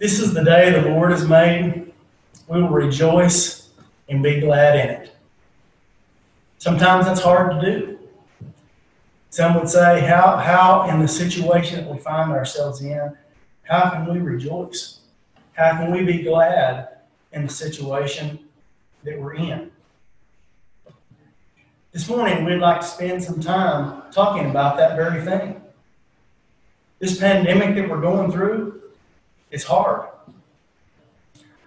This is the day the Lord has made. We will rejoice and be glad in it. Sometimes that's hard to do. Some would say, how, how in the situation that we find ourselves in, how can we rejoice? How can we be glad in the situation that we're in? This morning, we'd like to spend some time talking about that very thing. This pandemic that we're going through, it's hard.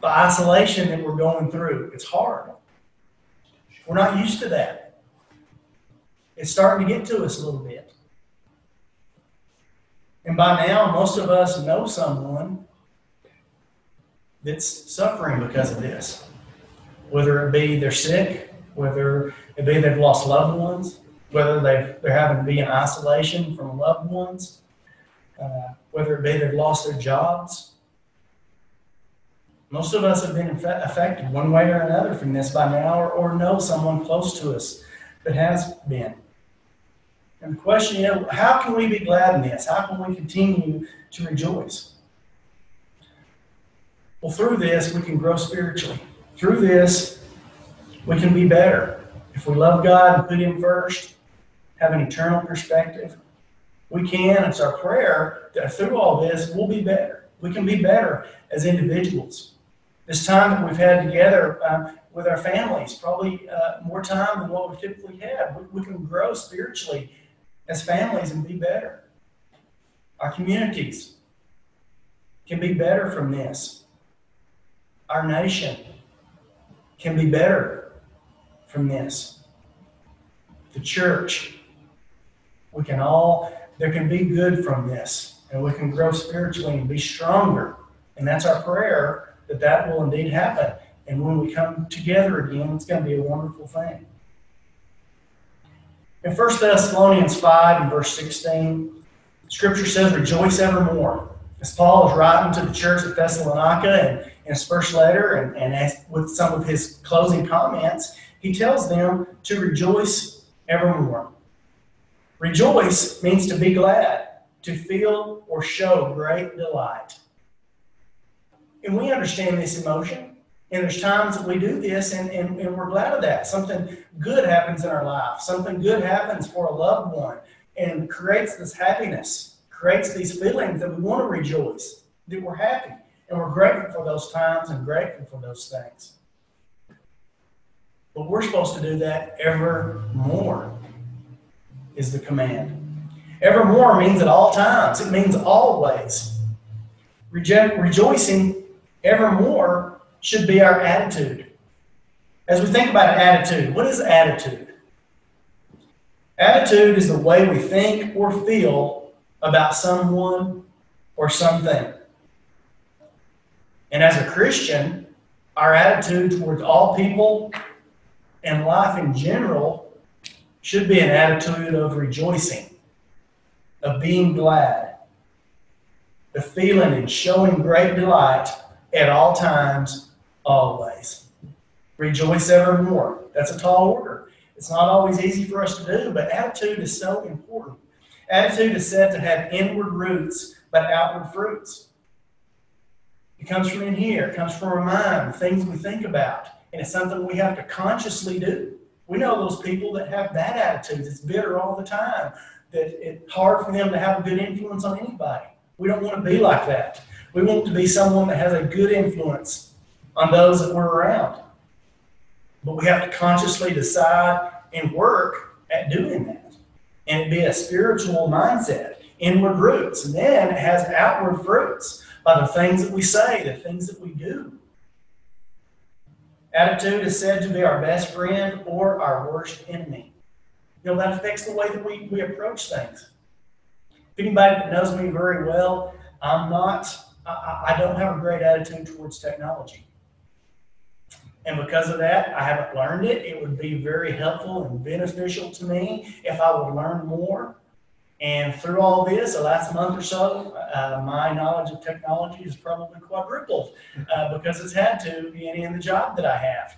The isolation that we're going through, it's hard. We're not used to that. It's starting to get to us a little bit. And by now, most of us know someone that's suffering because of this. Whether it be they're sick, whether it be they've lost loved ones, whether they've, they're having to be in isolation from loved ones, uh, whether it be they've lost their jobs. Most of us have been affected one way or another from this by now, or, or know someone close to us that has been. And the question, know, how can we be glad in this? How can we continue to rejoice? Well, through this, we can grow spiritually. Through this, we can be better. If we love God and put Him first, have an eternal perspective, we can, it's our prayer that through all this, we'll be better. We can be better as individuals. This time that we've had together um, with our families, probably uh, more time than what we typically have. We, we can grow spiritually as families and be better. Our communities can be better from this. Our nation can be better from this. The church, we can all there can be good from this, and we can grow spiritually and be stronger. And that's our prayer that that will indeed happen. And when we come together again, it's going to be a wonderful thing. In 1 Thessalonians 5 and verse 16, Scripture says, Rejoice evermore. As Paul is writing to the church at Thessalonica and in his first letter and, and as, with some of his closing comments, he tells them to rejoice evermore. Rejoice means to be glad, to feel or show great delight. And we understand this emotion. And there's times that we do this and, and, and we're glad of that. Something good happens in our life, something good happens for a loved one, and creates this happiness, creates these feelings that we want to rejoice, that we're happy. And we're grateful for those times and grateful for those things. But we're supposed to do that ever more is the command. Evermore means at all times, it means always. Reje- rejoicing evermore should be our attitude. As we think about attitude, what is attitude? Attitude is the way we think or feel about someone or something. And as a Christian, our attitude towards all people and life in general should be an attitude of rejoicing, of being glad, the feeling and showing great delight at all times, always. Rejoice evermore. That's a tall order. It's not always easy for us to do, but attitude is so important. Attitude is said to have inward roots, but outward fruits. It comes from in here, it comes from our mind, the things we think about, and it's something we have to consciously do. We know those people that have bad attitudes. It's bitter all the time. That it's hard for them to have a good influence on anybody. We don't want to be like that. We want to be someone that has a good influence on those that we're around. But we have to consciously decide and work at doing that. And be a spiritual mindset, inward roots. And then it has outward fruits by the things that we say, the things that we do. Attitude is said to be our best friend or our worst enemy. You know, that affects the way that we, we approach things. If anybody that knows me very well, I'm not, I, I don't have a great attitude towards technology. And because of that, I haven't learned it. It would be very helpful and beneficial to me if I would learn more. And through all this, the last month or so, uh, my knowledge of technology has probably quadrupled uh, because it's had to in, in the job that I have.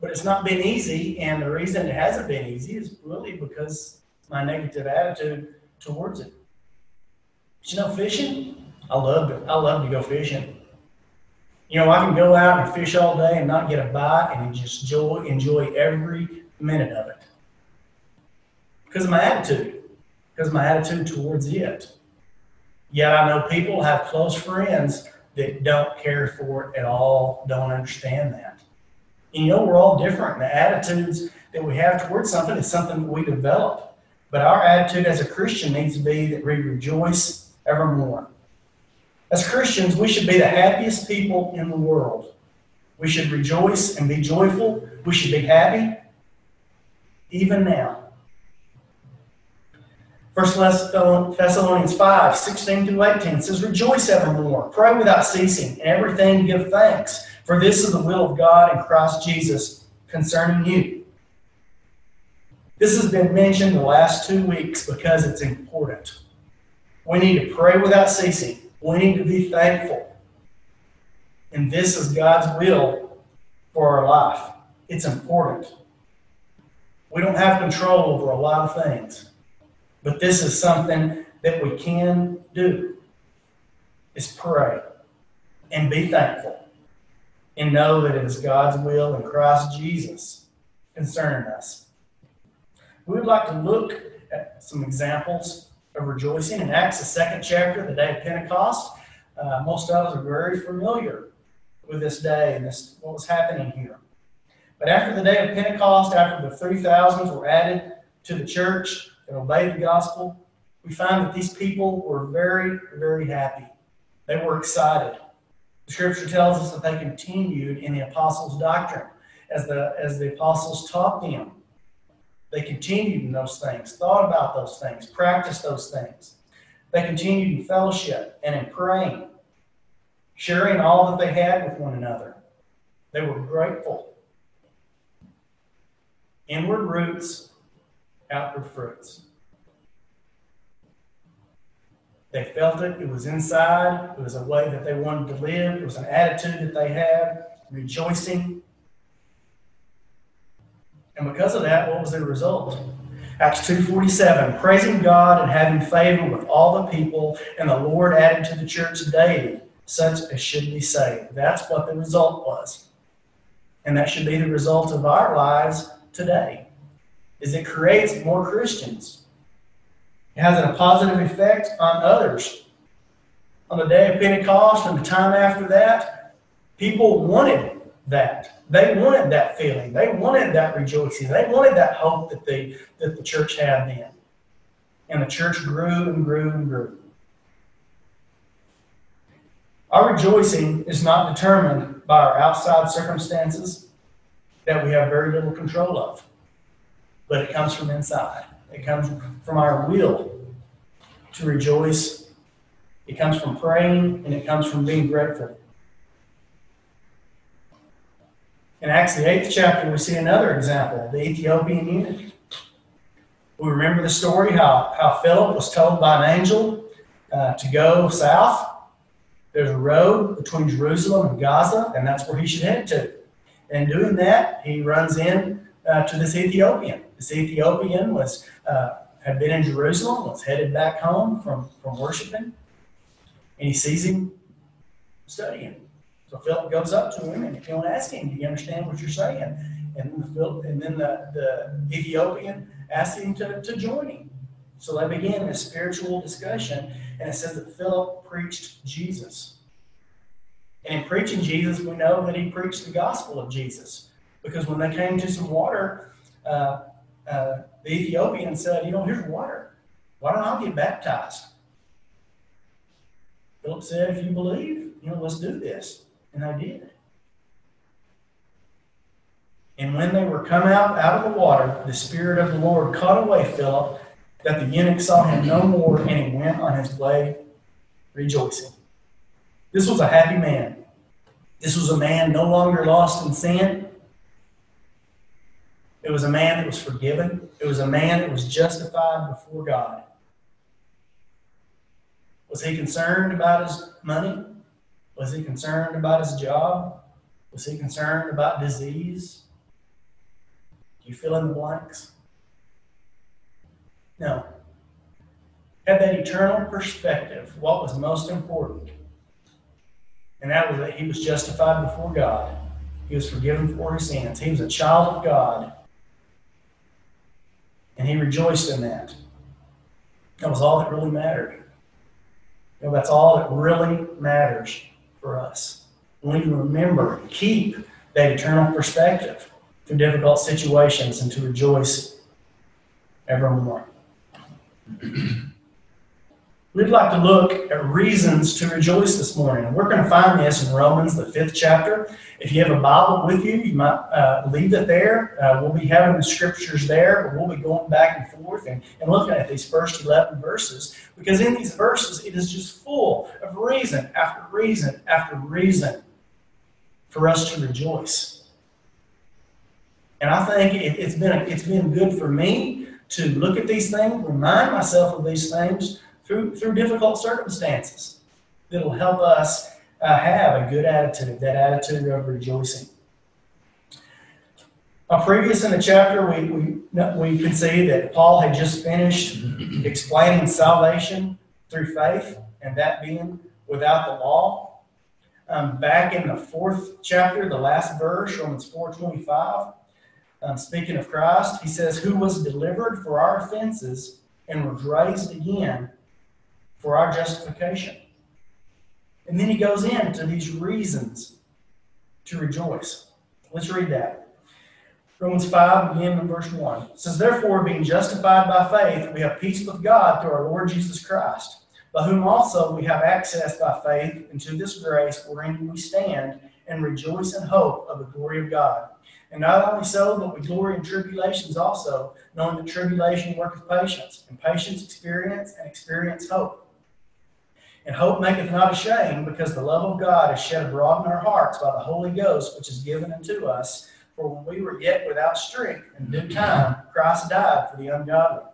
But it's not been easy, and the reason it hasn't been easy is really because my negative attitude towards it. You know, fishing, I love to, I love to go fishing. You know, I can go out and fish all day and not get a bite and just enjoy, enjoy every minute of it. Because of my attitude, because of my attitude towards it. Yet I know people have close friends that don't care for it at all, don't understand that. And you know, we're all different. The attitudes that we have towards something is something that we develop. But our attitude as a Christian needs to be that we rejoice evermore. As Christians, we should be the happiest people in the world. We should rejoice and be joyful. We should be happy, even now. 1 Thessalonians 5, 16 through 18 says, Rejoice evermore, pray without ceasing, and everything give thanks, for this is the will of God in Christ Jesus concerning you. This has been mentioned the last two weeks because it's important. We need to pray without ceasing. We need to be thankful. And this is God's will for our life. It's important. We don't have control over a lot of things. But this is something that we can do is pray and be thankful and know that it is God's will in Christ Jesus concerning us. We would like to look at some examples of rejoicing in Acts, the second chapter, the day of Pentecost. Uh, most of us are very familiar with this day and this what was happening here. But after the day of Pentecost, after the 3,000 were added to the church, and obeyed the gospel, we find that these people were very, very happy. They were excited. The scripture tells us that they continued in the apostles' doctrine as the, as the apostles taught them. They continued in those things, thought about those things, practiced those things. They continued in fellowship and in praying, sharing all that they had with one another. They were grateful. Inward roots outward fruits. They felt it, it was inside, it was a way that they wanted to live, it was an attitude that they had, rejoicing. And because of that, what was the result? Acts 2.47, praising God and having favor with all the people, and the Lord added to the church daily such as should be saved. That's what the result was. And that should be the result of our lives today is it creates more Christians. It has a positive effect on others. On the day of Pentecost and the time after that, people wanted that. They wanted that feeling. They wanted that rejoicing. They wanted that hope that the, that the church had then. And the church grew and grew and grew. Our rejoicing is not determined by our outside circumstances that we have very little control of but it comes from inside. It comes from our will to rejoice. It comes from praying, and it comes from being grateful. In Acts, the eighth chapter, we see another example the Ethiopian eunuch. We remember the story how, how Philip was told by an angel uh, to go south. There's a road between Jerusalem and Gaza, and that's where he should head to. And doing that, he runs in uh, to this Ethiopian. This Ethiopian was uh, had been in Jerusalem, was headed back home from, from worshiping, and he sees him studying. So Philip goes up to him and he'll ask him, Do you understand what you're saying? And Philip, and then the, the Ethiopian asked him to, to join him. So they began a spiritual discussion, and it says that Philip preached Jesus. And in preaching Jesus, we know that he preached the gospel of Jesus. Because when they came to some water, uh, uh, the Ethiopian said, You know, here's water. Why don't I get baptized? Philip said, If you believe, you know, let's do this. And I did. And when they were come out out of the water, the Spirit of the Lord caught away Philip, that the eunuch saw him no more, and he went on his way rejoicing. This was a happy man. This was a man no longer lost in sin. It was a man that was forgiven. It was a man that was justified before God. Was he concerned about his money? Was he concerned about his job? Was he concerned about disease? Do you fill in the blanks? No. had that eternal perspective, what was most important. And that was that he was justified before God. He was forgiven for his sins. He was a child of God. And he rejoiced in that. That was all that really mattered. You know, that's all that really matters for us. We remember, keep that eternal perspective through difficult situations and to rejoice evermore. We'd like to look at reasons to rejoice this morning. We're going to find this in Romans, the fifth chapter. If you have a Bible with you, you might uh, leave it there. Uh, we'll be having the scriptures there, but we'll be going back and forth and, and looking at these first 11 verses because in these verses, it is just full of reason after reason after reason for us to rejoice. And I think it, it's been, it's been good for me to look at these things, remind myself of these things through, through difficult circumstances that'll help us uh, have a good attitude, that attitude of rejoicing. Uh, previous in the chapter, we, we, we can see that Paul had just finished explaining salvation through faith, and that being without the law. Um, back in the fourth chapter, the last verse, Romans 4.25, um, speaking of Christ, he says, Who was delivered for our offenses and was raised again for our justification. And then he goes into these reasons to rejoice. Let's read that. Romans 5, beginning in verse 1. It says, Therefore, being justified by faith, we have peace with God through our Lord Jesus Christ, by whom also we have access by faith into this grace wherein we stand and rejoice in hope of the glory of God. And not only so, but we glory in tribulations also, knowing that tribulation worketh patience, and patience experience, and experience hope. And hope maketh not ashamed, because the love of God is shed abroad in our hearts by the Holy Ghost, which is given unto us. For when we were yet without strength, in due time Christ died for the ungodly.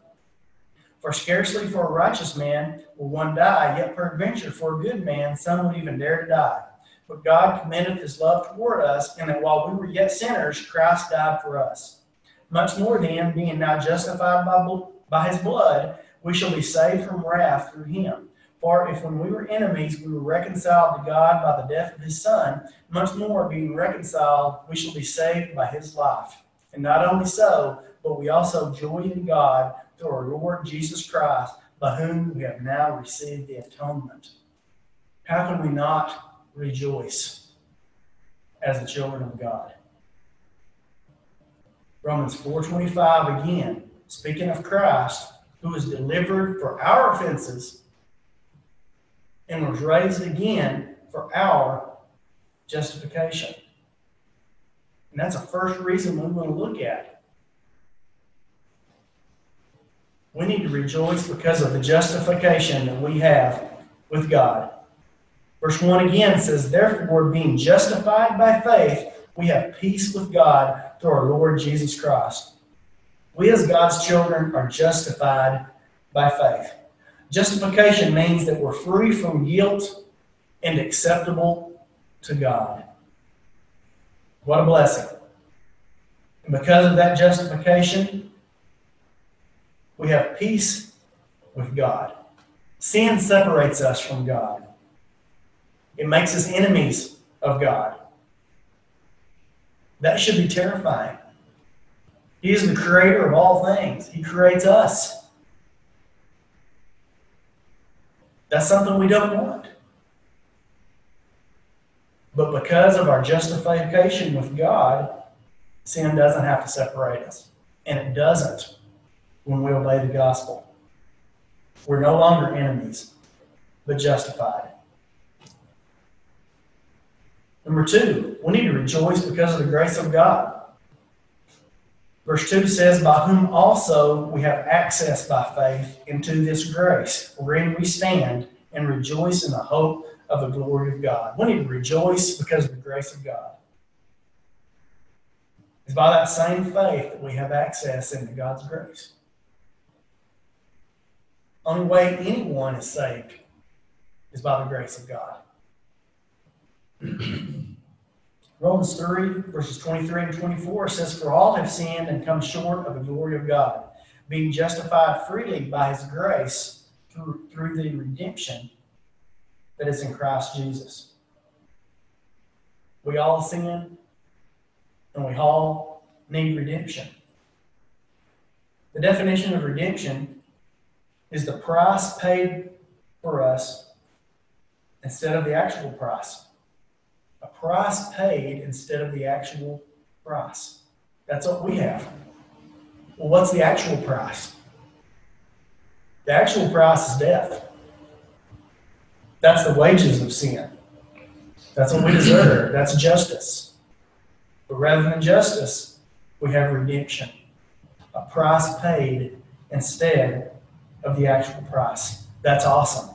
For scarcely for a righteous man will one die, yet peradventure for a good man some would even dare to die. But God commendeth his love toward us, in that while we were yet sinners, Christ died for us. Much more then, being now justified by, by his blood, we shall be saved from wrath through him. For if when we were enemies we were reconciled to God by the death of his Son, much more being reconciled, we shall be saved by his life. And not only so, but we also joy in God through our Lord Jesus Christ, by whom we have now received the atonement. How can we not rejoice as the children of God? Romans 4:25 again, speaking of Christ, who was delivered for our offenses and was raised again for our justification. And that's the first reason we want to look at. We need to rejoice because of the justification that we have with God. Verse 1 again says, Therefore, being justified by faith, we have peace with God through our Lord Jesus Christ. We, as God's children, are justified by faith. Justification means that we're free from guilt and acceptable to God. What a blessing. And because of that justification, we have peace with God. Sin separates us from God, it makes us enemies of God. That should be terrifying. He is the creator of all things, He creates us. That's something we don't want. But because of our justification with God, sin doesn't have to separate us. And it doesn't when we obey the gospel. We're no longer enemies, but justified. Number two, we need to rejoice because of the grace of God. Verse 2 says, By whom also we have access by faith into this grace, wherein we stand and rejoice in the hope of the glory of God. We need to rejoice because of the grace of God. It's by that same faith that we have access into God's grace. Only way anyone is saved is by the grace of God. Romans 3, verses 23 and 24 says, For all have sinned and come short of the glory of God, being justified freely by his grace through, through the redemption that is in Christ Jesus. We all sin, and we all need redemption. The definition of redemption is the price paid for us instead of the actual price. Price paid instead of the actual price. That's what we have. Well, what's the actual price? The actual price is death. That's the wages of sin. That's what we deserve. That's justice. But rather than justice, we have redemption. A price paid instead of the actual price. That's awesome.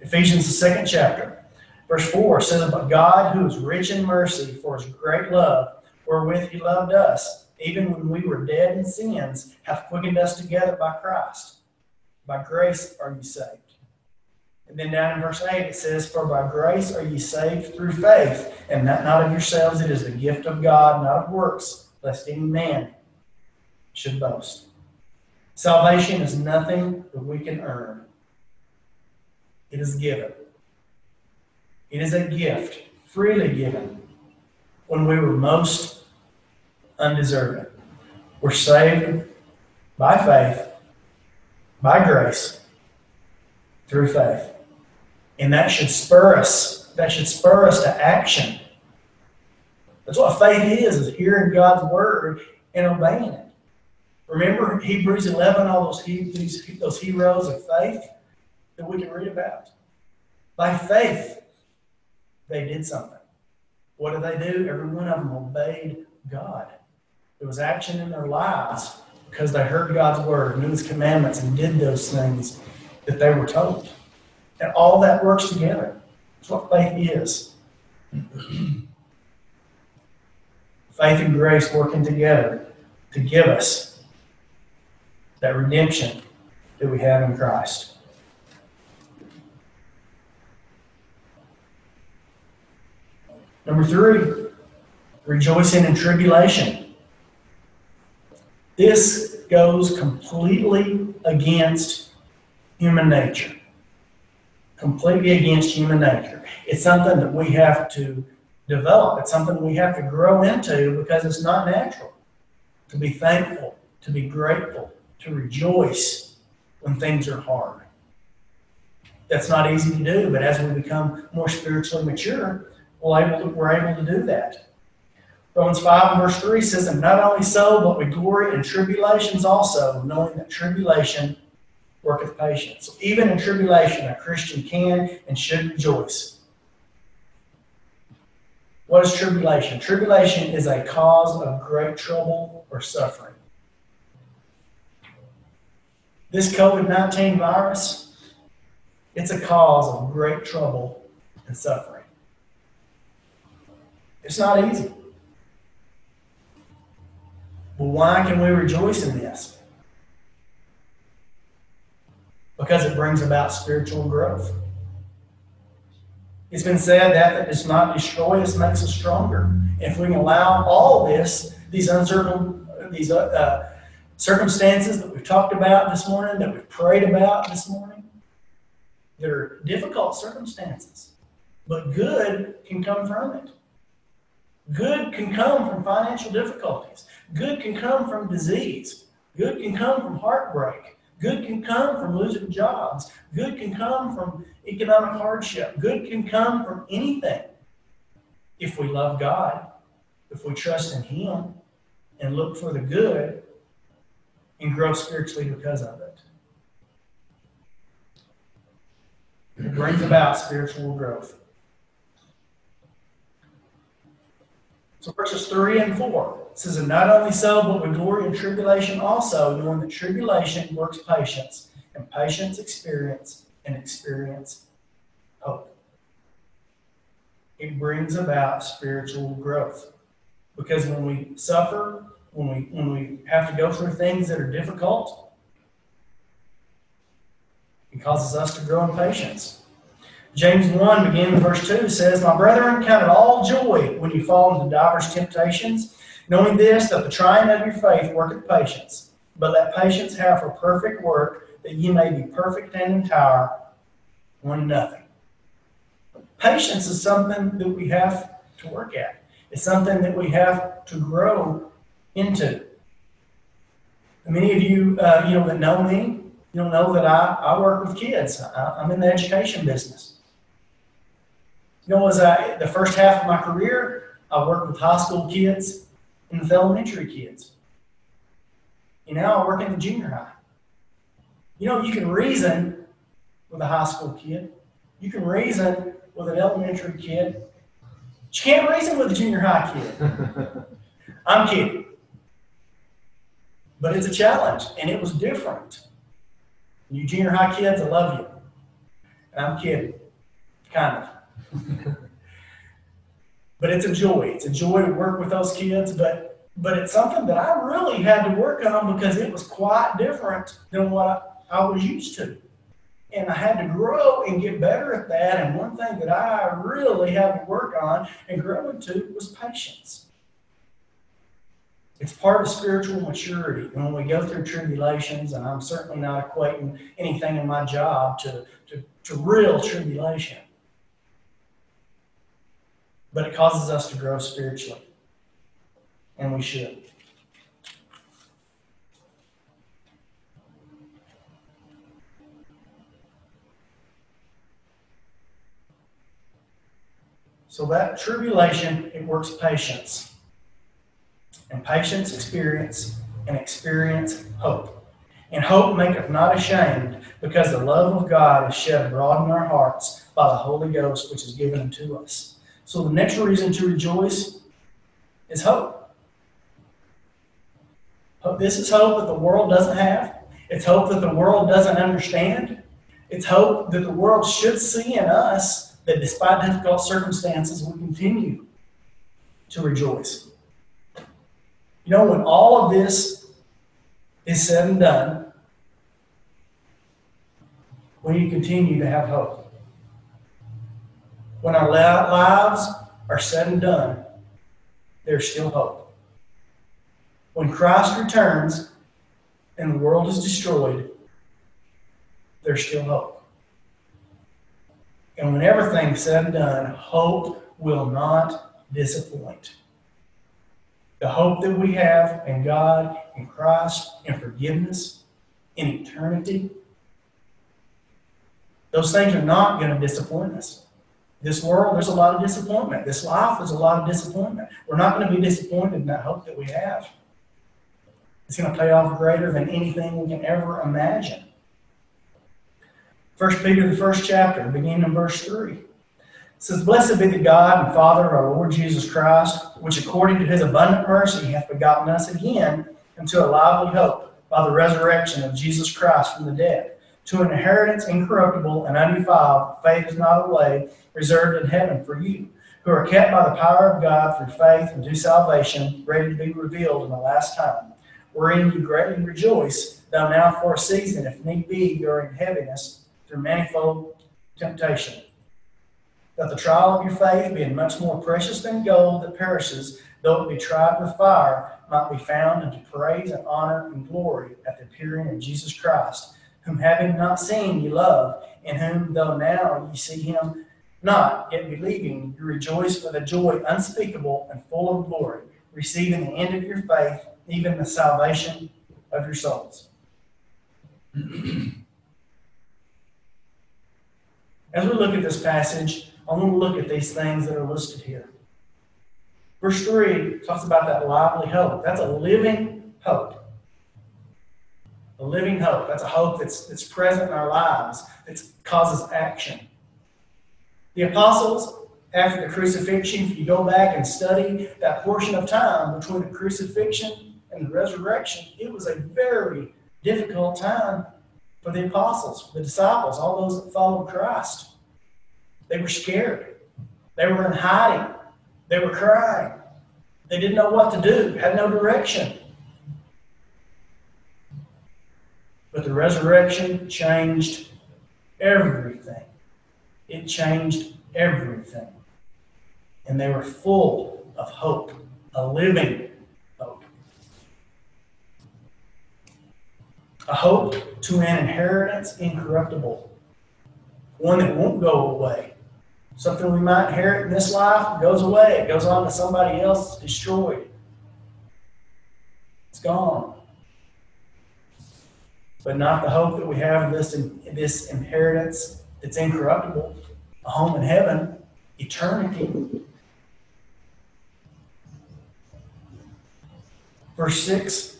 Ephesians, the second chapter, verse 4 says, But God, who is rich in mercy for his great love, wherewith he loved us, even when we were dead in sins, hath quickened us together by Christ. By grace are you saved. And then down in verse 8 it says, For by grace are ye saved through faith, and that not of yourselves, it is the gift of God, not of works, lest any man should boast. Salvation is nothing that we can earn. It is given. It is a gift, freely given, when we were most undeserving. We're saved by faith, by grace, through faith. And that should spur us. That should spur us to action. That's what faith is, is hearing God's word and obeying it. Remember Hebrews 11, all those, those heroes of faith that we can read about? By faith, they did something. What did they do? Every one of them obeyed God. There was action in their lives because they heard God's word, knew his commandments, and did those things that they were told. And all that works together. That's what faith is. faith and grace working together to give us that redemption that we have in Christ. Number three, rejoicing in tribulation. This goes completely against human nature completely against human nature. It's something that we have to develop. It's something we have to grow into because it's not natural to be thankful, to be grateful, to rejoice when things are hard. That's not easy to do, but as we become more spiritually mature, we're able to, able to do that. Romans 5 verse 3 says, And not only so, but we glory in tribulations also, knowing that tribulation worketh patience. So even in tribulation, a Christian can and should rejoice. What is tribulation? Tribulation is a cause of great trouble or suffering. This COVID 19 virus, it's a cause of great trouble and suffering. It's not easy. But why can we rejoice in this? because it brings about spiritual growth. It's been said that that does not destroy us, makes us stronger. If we can allow all this, these uncertain, these uh, uh, circumstances that we've talked about this morning, that we've prayed about this morning, they're difficult circumstances, but good can come from it. Good can come from financial difficulties. Good can come from disease. Good can come from heartbreak. Good can come from losing jobs. Good can come from economic hardship. Good can come from anything if we love God, if we trust in Him and look for the good and grow spiritually because of it. It brings about spiritual growth. So verses 3 and 4 says, And not only so, but we glory in tribulation also, knowing that tribulation works patience, and patience experience, and experience hope. It brings about spiritual growth. Because when we suffer, when we when we have to go through things that are difficult, it causes us to grow in patience. James 1, beginning in verse 2, says, My brethren, count it all joy when you fall into divers temptations, knowing this, that the trying of your faith worketh patience. But let patience have her perfect work, that ye may be perfect and entire, wanting nothing. Patience is something that we have to work at. It's something that we have to grow into. Many of you, uh, you know, that know me, you know that I, I work with kids. I, am in the education business. You know, as I the first half of my career, I worked with high school kids and with elementary kids. You know, I work in the junior high. You know, you can reason with a high school kid. You can reason with an elementary kid. But you can't reason with a junior high kid. I'm kidding. But it's a challenge, and it was different. You junior high kids, I love you. And I'm kidding. Kind of. but it's a joy. It's a joy to work with those kids, but but it's something that I really had to work on because it was quite different than what I, I was used to. And I had to grow and get better at that. And one thing that I really had to work on and grow into was patience. It's part of spiritual maturity. When we go through tribulations, and I'm certainly not equating anything in my job to, to, to real tribulation, but it causes us to grow spiritually. And we should. So that tribulation, it works patience and patience experience, and experience hope. And hope maketh not ashamed, because the love of God is shed abroad in our hearts by the Holy Ghost, which is given unto us. So the next reason to rejoice is hope. This is hope that the world doesn't have. It's hope that the world doesn't understand. It's hope that the world should see in us that despite difficult circumstances, we continue to rejoice. You know, when all of this is said and done, we continue to have hope. When our lives are said and done, there's still hope. When Christ returns and the world is destroyed, there's still hope. And when everything's said and done, hope will not disappoint the hope that we have in God, in Christ, in forgiveness, in eternity, those things are not going to disappoint us. This world, there's a lot of disappointment. This life, there's a lot of disappointment. We're not going to be disappointed in that hope that we have. It's going to pay off greater than anything we can ever imagine. First Peter, the first chapter, beginning in verse 3 says, Blessed be the God and Father of our Lord Jesus Christ, which according to his abundant mercy hath begotten us again into a lively hope by the resurrection of Jesus Christ from the dead, to an inheritance incorruptible and undefiled, faith is not away, reserved in heaven for you, who are kept by the power of God through faith unto salvation, ready to be revealed in the last time, wherein you greatly rejoice, though now for a season, if need be, you are in heaviness, through manifold temptation. That the trial of your faith, being much more precious than gold that perishes, though it be tried with fire, might be found unto praise and honor and glory at the appearing of Jesus Christ, whom having not seen ye love, in whom though now ye see him not, yet believing, you rejoice with a joy unspeakable and full of glory, receiving the end of your faith, even the salvation of your souls. As we look at this passage, I want to look at these things that are listed here. Verse 3 talks about that lively hope. That's a living hope. A living hope. That's a hope that's, that's present in our lives, that causes action. The apostles, after the crucifixion, if you go back and study that portion of time between the crucifixion and the resurrection, it was a very difficult time for the apostles, the disciples, all those that followed Christ. They were scared. They were in hiding. They were crying. They didn't know what to do, had no direction. But the resurrection changed everything. It changed everything. And they were full of hope, a living hope. a hope to an inheritance incorruptible, one that won't go away. Something we might inherit in this life goes away, it goes on to somebody else, destroyed. It's gone. But not the hope that we have this, this inheritance that's incorruptible, a home in heaven, eternity. Verse 6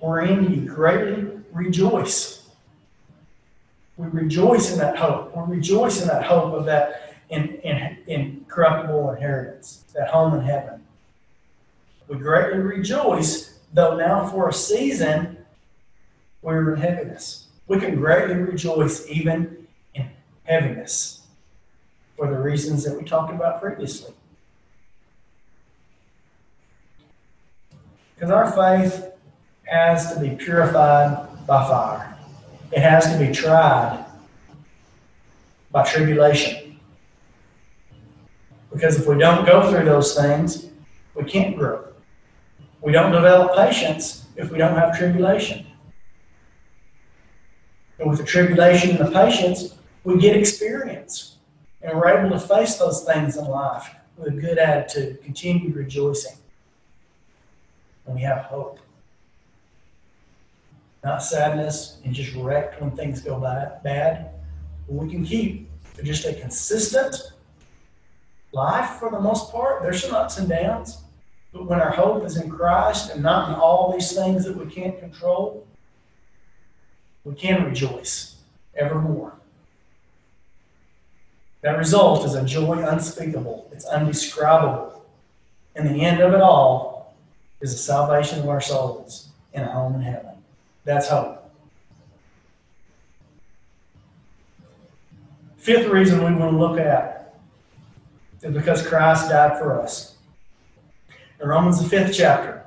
Wherein you greatly rejoice. We rejoice in that hope. We rejoice in that hope of that in, in, incorruptible inheritance, that home in heaven. We greatly rejoice, though now for a season we're in heaviness. We can greatly rejoice even in heaviness for the reasons that we talked about previously. Because our faith has to be purified by fire, it has to be tried by tribulation. Because if we don't go through those things, we can't grow. We don't develop patience if we don't have tribulation. And with the tribulation and the patience, we get experience. And we're able to face those things in life with a good attitude, continue rejoicing. And we have hope. Not sadness and just wrecked when things go bad. We can keep just a consistent life for the most part. There's some ups and downs. But when our hope is in Christ and not in all these things that we can't control, we can rejoice evermore. That result is a joy unspeakable, it's undescribable. And the end of it all is the salvation of our souls in a home in heaven. That's hope. Fifth reason we want to look at is because Christ died for us. In Romans, the fifth chapter,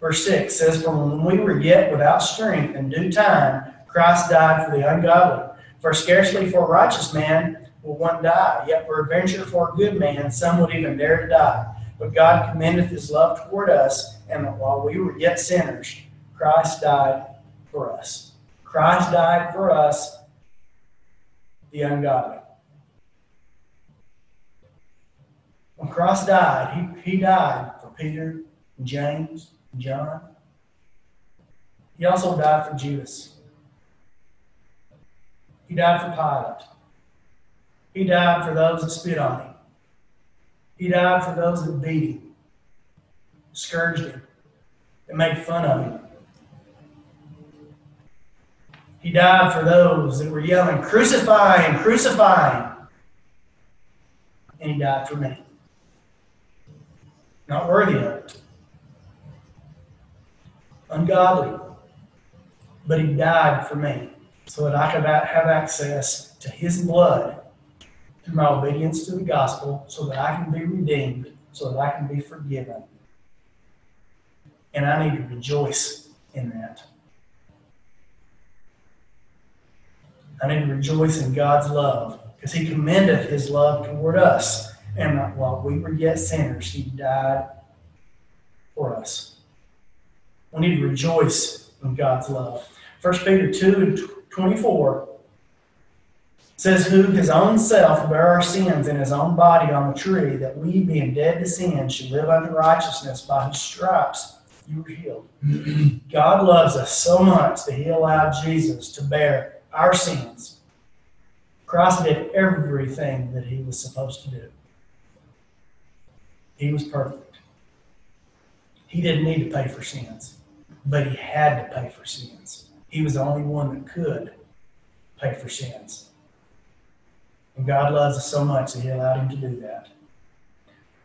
verse 6 says, For when we were yet without strength, in due time, Christ died for the ungodly. For scarcely for a righteous man will one die, yet peradventure for a good man some would even dare to die. But God commendeth his love toward us, and that while we were yet sinners, Christ died for us. Christ died for us, the ungodly. When Christ died, he, he died for Peter and James and John. He also died for Judas. He died for Pilate. He died for those that spit on him. He died for those that beat him, scourged him, and made fun of him. He died for those that were yelling, Crucify him, crucify him. And he died for me. Not worthy of it. Ungodly. But he died for me so that I could have access to his blood through my obedience to the gospel, so that I can be redeemed, so that I can be forgiven. And I need to rejoice in that. I need to rejoice in God's love because He commendeth His love toward us. And while we were yet sinners, He died for us. We need to rejoice in God's love. 1 Peter 2 and 24 says, Who his own self bare our sins in his own body on the tree, that we, being dead to sin, should live unto righteousness. By his stripes you were healed. God loves us so much that he allowed Jesus to bear our sins. Christ did everything that he was supposed to do. He was perfect. He didn't need to pay for sins, but he had to pay for sins. He was the only one that could pay for sins. And God loves us so much that He allowed Him to do that.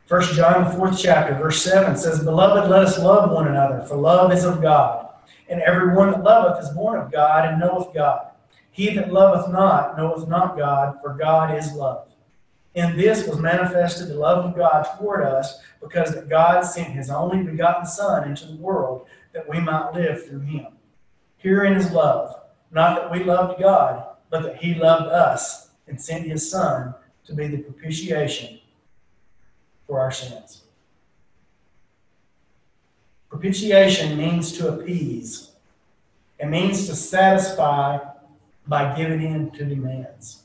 First John, the fourth chapter, verse 7 says, Beloved, let us love one another, for love is of God. And everyone that loveth is born of God and knoweth God. He that loveth not knoweth not God, for God is love. In this was manifested the love of God toward us, because that God sent his only begotten Son into the world that we might live through him. Herein is love, not that we loved God, but that he loved us and sent his Son to be the propitiation for our sins. Propitiation means to appease. It means to satisfy by giving in to demands.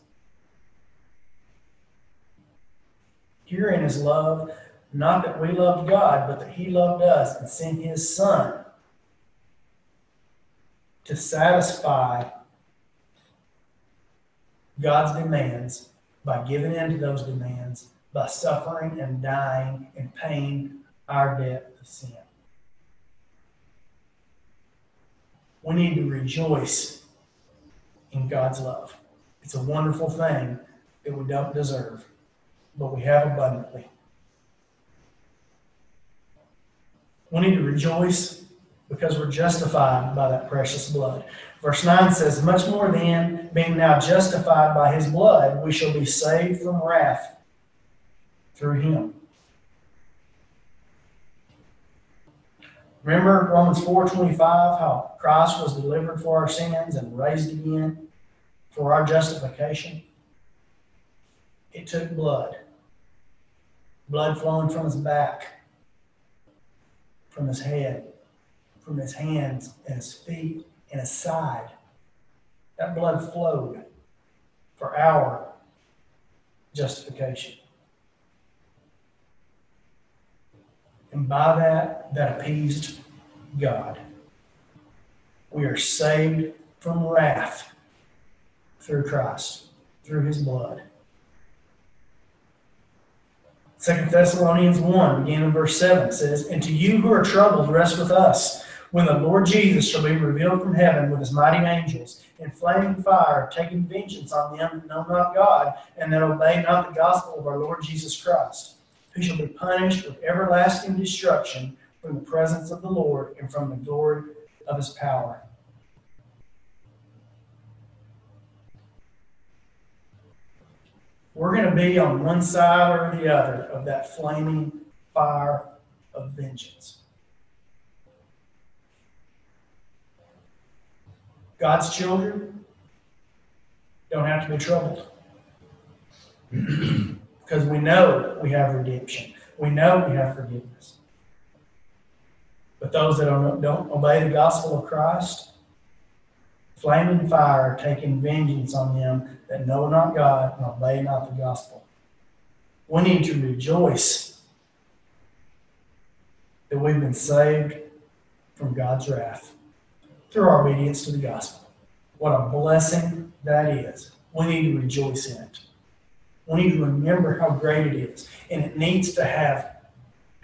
Herein is love, not that we loved God, but that He loved us and sent His Son to satisfy God's demands by giving in to those demands, by suffering and dying and paying our debt of sin. We need to rejoice in God's love. It's a wonderful thing that we don't deserve, but we have abundantly. We need to rejoice because we're justified by that precious blood. Verse 9 says, Much more then, being now justified by his blood, we shall be saved from wrath through him. Remember Romans 4:25, how Christ was delivered for our sins and raised again for our justification? It took blood. Blood flowing from his back, from his head, from his hands and his feet and his side. That blood flowed for our justification. And by that, that appeased God. We are saved from wrath through Christ, through his blood. Second Thessalonians 1, beginning in verse 7, says, And to you who are troubled, rest with us, when the Lord Jesus shall be revealed from heaven with his mighty angels, in flaming fire, taking vengeance on them that know not God, and that obey not the gospel of our Lord Jesus Christ who shall be punished with everlasting destruction from the presence of the Lord and from the glory of his power. We're going to be on one side or the other of that flaming fire of vengeance. God's children don't have to be troubled. because we know we have redemption. We know we have forgiveness. But those that don't, don't obey the gospel of Christ, flaming fire taking vengeance on them that know not God and obey not the gospel. We need to rejoice that we've been saved from God's wrath through our obedience to the gospel. What a blessing that is. We need to rejoice in it. We need to remember how great it is. And it needs to have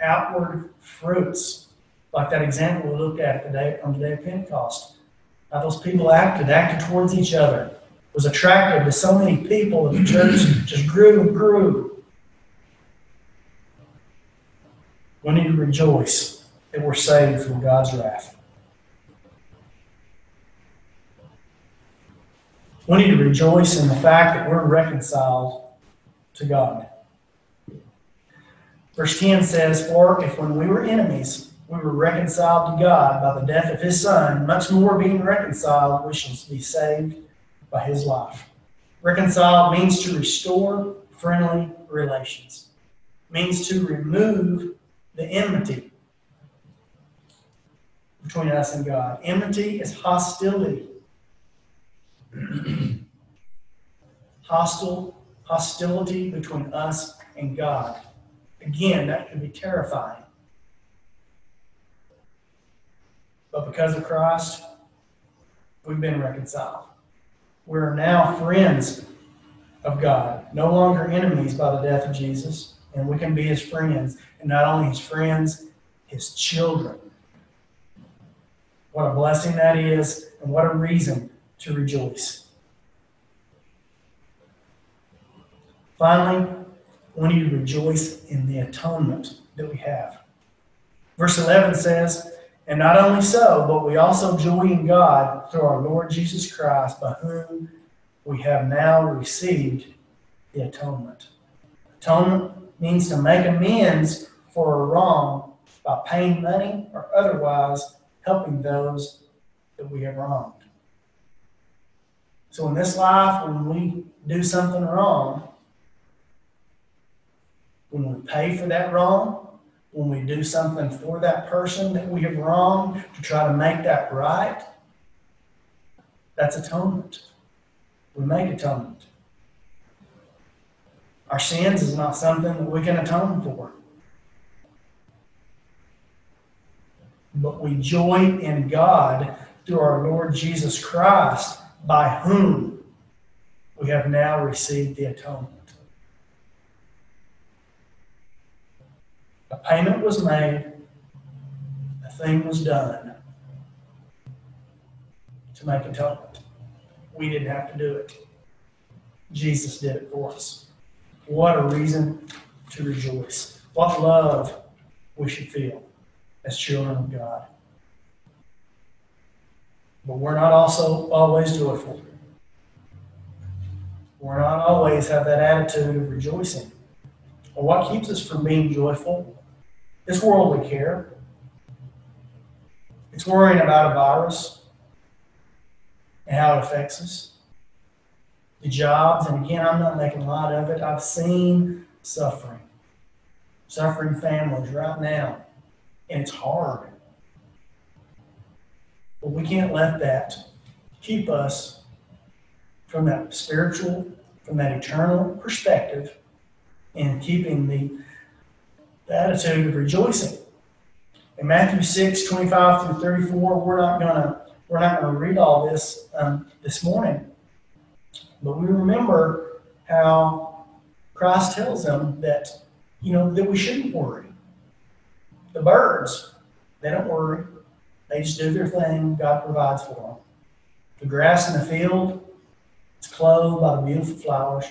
outward fruits, like that example we looked at today on the day of Pentecost. How those people acted, acted towards each other, was attractive to so many people that the church just grew and grew. We need to rejoice that we're saved from God's wrath. We need to rejoice in the fact that we're reconciled to God. Verse 10 says, For if when we were enemies, we were reconciled to God by the death of his Son, much more being reconciled, we shall be saved by his life. Reconciled means to restore friendly relations, means to remove the enmity between us and God. Enmity is hostility. Hostile hostility between us and God. Again, that can be terrifying. But because of Christ, we've been reconciled. We're now friends of God, no longer enemies by the death of Jesus, and we can be his friends, and not only his friends, his children. What a blessing that is, and what a reason to rejoice. Finally, we need to rejoice in the atonement that we have. Verse 11 says, And not only so, but we also joy in God through our Lord Jesus Christ, by whom we have now received the atonement. Atonement means to make amends for a wrong by paying money or otherwise helping those that we have wronged. So in this life, when we do something wrong, when we pay for that wrong, when we do something for that person that we have wronged to try to make that right, That's atonement. We make atonement. Our sins is not something that we can atone for. But we join in God through our Lord Jesus Christ, by whom we have now received the atonement. A payment was made, a thing was done to make atonement. We didn't have to do it. Jesus did it for us. What a reason to rejoice. What love we should feel as children of God. But we're not also always joyful. We're not always have that attitude of rejoicing. Well, what keeps us from being joyful is worldly care. It's worrying about a virus and how it affects us. The jobs, and again, I'm not making light of it. I've seen suffering, suffering families right now, and it's hard. But we can't let that keep us from that spiritual, from that eternal perspective, and keeping the, the attitude of rejoicing. In Matthew 6, 25 through 34, we're not gonna we're not gonna read all this um, this morning. But we remember how Christ tells them that, you know, that we shouldn't worry. The birds, they don't worry. They just do their thing. God provides for them. The grass in the field, it's clothed by the beautiful flowers.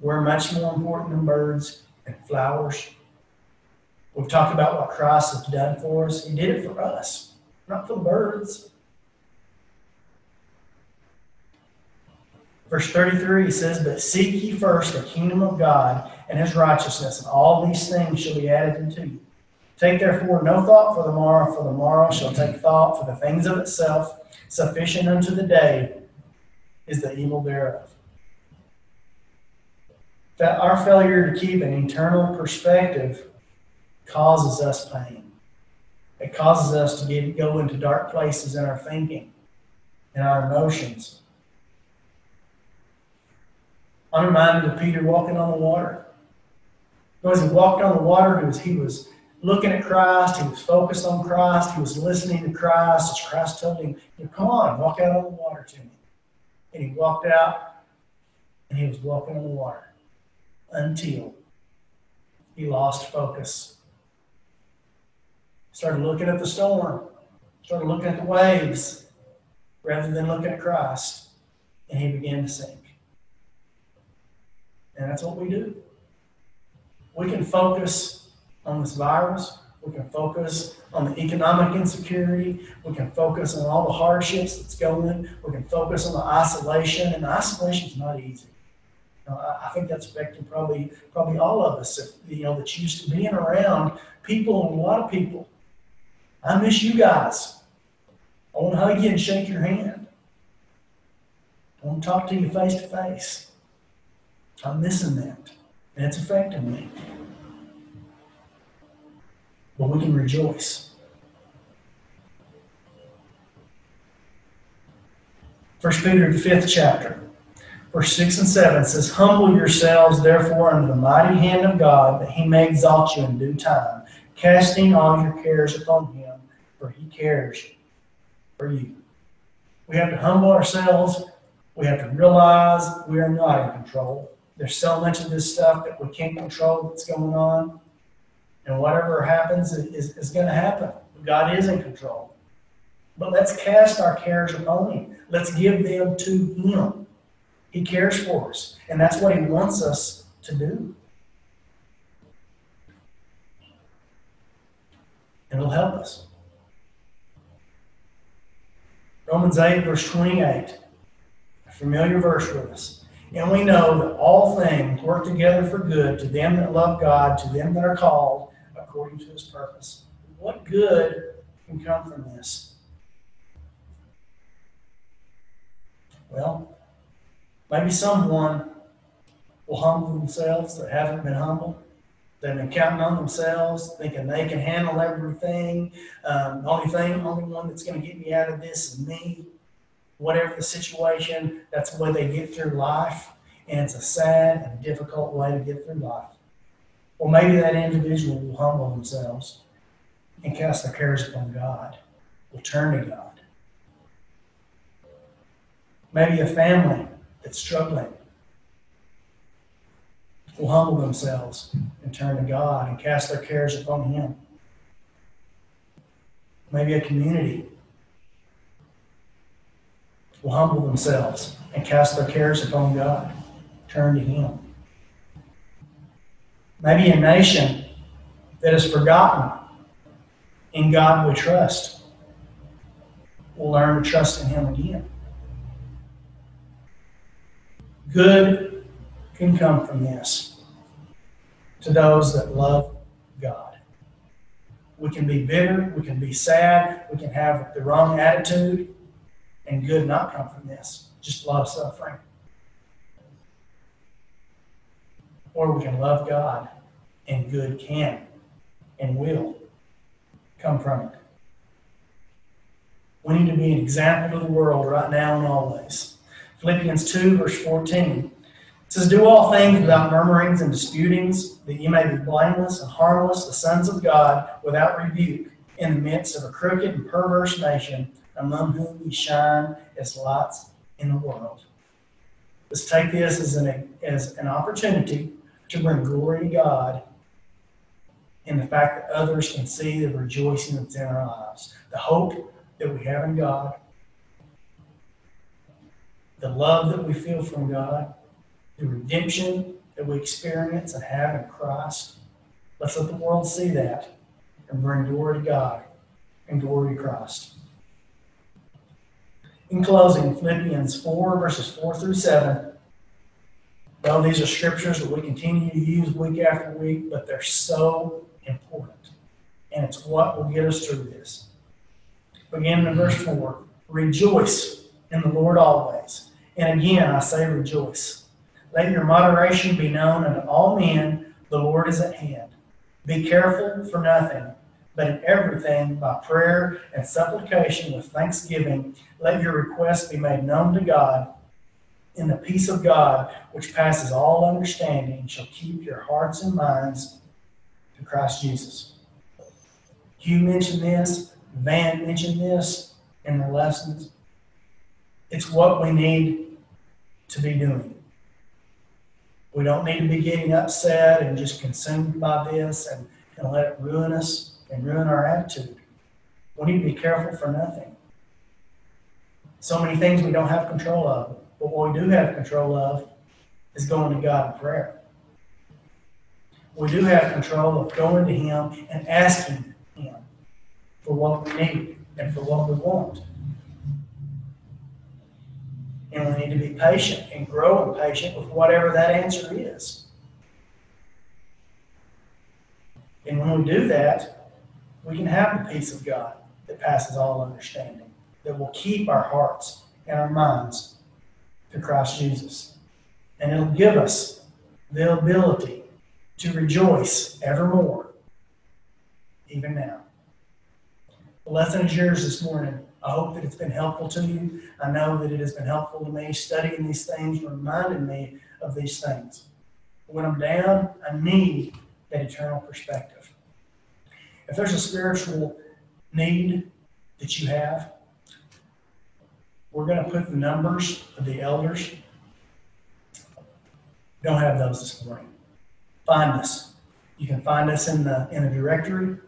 We're much more important than birds and flowers. We've talked about what Christ has done for us. He did it for us, not for birds. Verse 33 says, But seek ye first the kingdom of God and his righteousness, and all these things shall be added unto you. Take therefore no thought for the morrow, for the morrow shall take thought for the things of itself. Sufficient unto the day is the evil thereof. That our failure to keep an eternal perspective causes us pain. It causes us to get, go into dark places in our thinking and our emotions. I'm reminded of Peter walking on the water. As he walked on the water, he was, he was looking at Christ, he was focused on Christ, he was listening to Christ as Christ told him, Come on, walk out on the water to me. And he walked out and he was walking on the water until he lost focus. Started looking at the storm, started looking at the waves rather than looking at Christ, and he began to sink. And that's what we do. We can focus on this virus. We can focus on the economic insecurity. We can focus on all the hardships that's going. We can focus on the isolation, and isolation is not easy. Know, I think that's affecting probably probably all of us. You know, that's used to being around people and a lot of people. I miss you guys. I want to hug you and shake your hand. I want to talk to you face to face. I'm missing that. And it's affecting me. But we can rejoice. First Peter, the fifth chapter, verse six and seven says, Humble yourselves, therefore, under the mighty hand of God, that he may exalt you in due time, casting all your cares upon him, for he cares for you. We have to humble ourselves. We have to realize we are not in control. There's so much of this stuff that we can't control that's going on. And whatever happens is, is going to happen. God is in control. But let's cast our cares upon Him. Let's give them to Him. He cares for us. And that's what He wants us to do. And it'll help us. Romans 8, verse 28, a familiar verse with us. And we know that all things work together for good to them that love God, to them that are called according to his purpose. What good can come from this? Well, maybe someone will humble themselves that haven't been humble. They've been counting on themselves, thinking they can handle everything. Um, the only thing, only one that's going to get me out of this is me. Whatever the situation, that's the way they get through life. And it's a sad and difficult way to get through life. Or maybe that individual will humble themselves and cast their cares upon God, will turn to God. Maybe a family that's struggling will humble themselves and turn to God and cast their cares upon Him. Maybe a community will humble themselves and cast their cares upon God, turn to Him. Maybe a nation that has forgotten in God we trust will learn to trust in Him again. Good can come from this to those that love God. We can be bitter, we can be sad, we can have the wrong attitude, and good not come from this. Just a lot of suffering. Or we can love God, and good can and will come from it. We need to be an example to the world right now and always. Philippians 2, verse 14 it says, Do all things without murmurings and disputings, that ye may be blameless and harmless, the sons of God, without rebuke, in the midst of a crooked and perverse nation, among whom ye shine as lights in the world. Let's take this as an, as an opportunity to bring glory to God in the fact that others can see the rejoicing that's in our lives, the hope that we have in God, the love that we feel from God, the redemption that we experience and have in Christ. Let's let the world see that and bring glory to God and glory to Christ. In closing, Philippians 4, verses 4 through 7. Though these are scriptures that we continue to use week after week, but they're so important. And it's what will get us through this. Beginning in verse 4 Rejoice in the Lord always. And again, I say rejoice. Let your moderation be known unto all men, the Lord is at hand. Be careful for nothing, but in everything, by prayer and supplication with thanksgiving, let your requests be made known to God. In the peace of God, which passes all understanding, shall keep your hearts and minds to Christ Jesus. Hugh mentioned this, Van mentioned this in the lessons. It's what we need to be doing. We don't need to be getting upset and just consumed by this and, and let it ruin us and ruin our attitude. We need to be careful for nothing. So many things we don't have control of. But what we do have control of is going to God in prayer. We do have control of going to Him and asking Him for what we need and for what we want. And we need to be patient and grow in patient with whatever that answer is. And when we do that, we can have the peace of God that passes all understanding, that will keep our hearts and our minds to Christ Jesus. And it'll give us the ability to rejoice evermore, even now. The lesson is yours this morning. I hope that it's been helpful to you. I know that it has been helpful to me studying these things, reminding me of these things. When I'm down, I need that eternal perspective. If there's a spiritual need that you have, we're going to put the numbers of the elders. Don't have those this morning. Find us. You can find us in the in the directory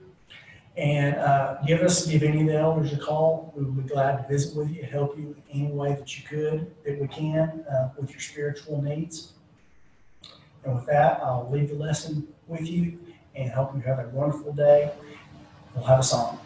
and uh, give us, give any of the elders a call. We would be glad to visit with you, help you any way that you could, that we can, uh, with your spiritual needs. And with that, I'll leave the lesson with you and hope you have a wonderful day. We'll have a song.